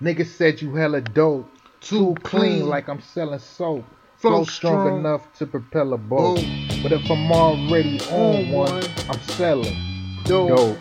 Niggas said you hella dope. Too clean, like I'm selling soap. Flow strong enough to propel a boat. But if I'm already on one, I'm selling dope.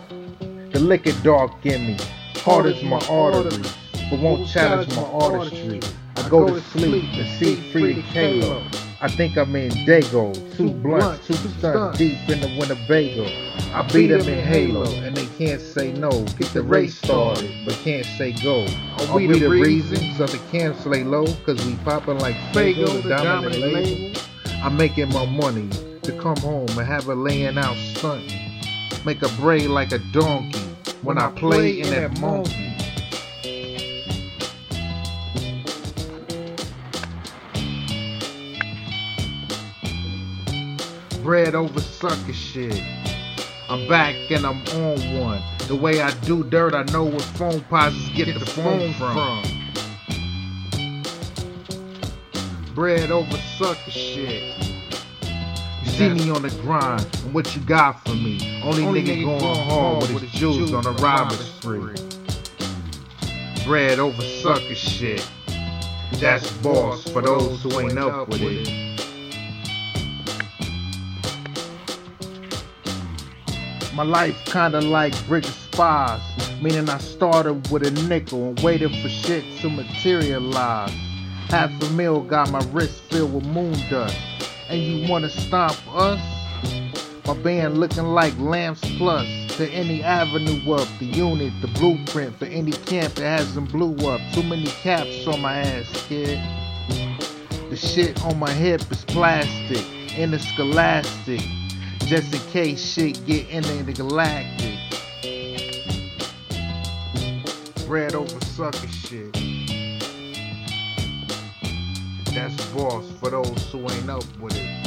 The liquor dark in me, hard as my arteries, but won't challenge my artistry. I go to sleep and see free Kalo. I think I'm in Dago, two blunts, two stunts deep in the Winnebago. I beat them in Halo, and they can't say no. Get the race started, but can't say go. Are we the reasons of the cancel they low? Cause we poppin' like Fago, the dominant label. I'm making my money to come home and have her laying out stunting. Make a braid like a donkey when I play in that monkey. Bread over sucker shit. I'm back and I'm on one. The way I do dirt, I know where phone posits get, the, phone, from. Bread over sucker shit. You see me on the grind, and what you got for me? Only, Only nigga, nigga going hard with his jewels on a robber spree. Bread over sucker shit. That's boss for those who ain't up with it. My life kinda like of Spies, meaning I started with a nickel and waited for shit to materialize. Half a mil got my wrist filled with moon dust, and you wanna stomp us? My band looking like Lamps Plus to any avenue up, the unit, the blueprint for any camp that hasn't blew up. Too many caps on my ass, kid. The shit on my hip is plastic, interscholastic just in case shit get into the galactic. Bread over sucker shit. That's boss for those who ain't up with it.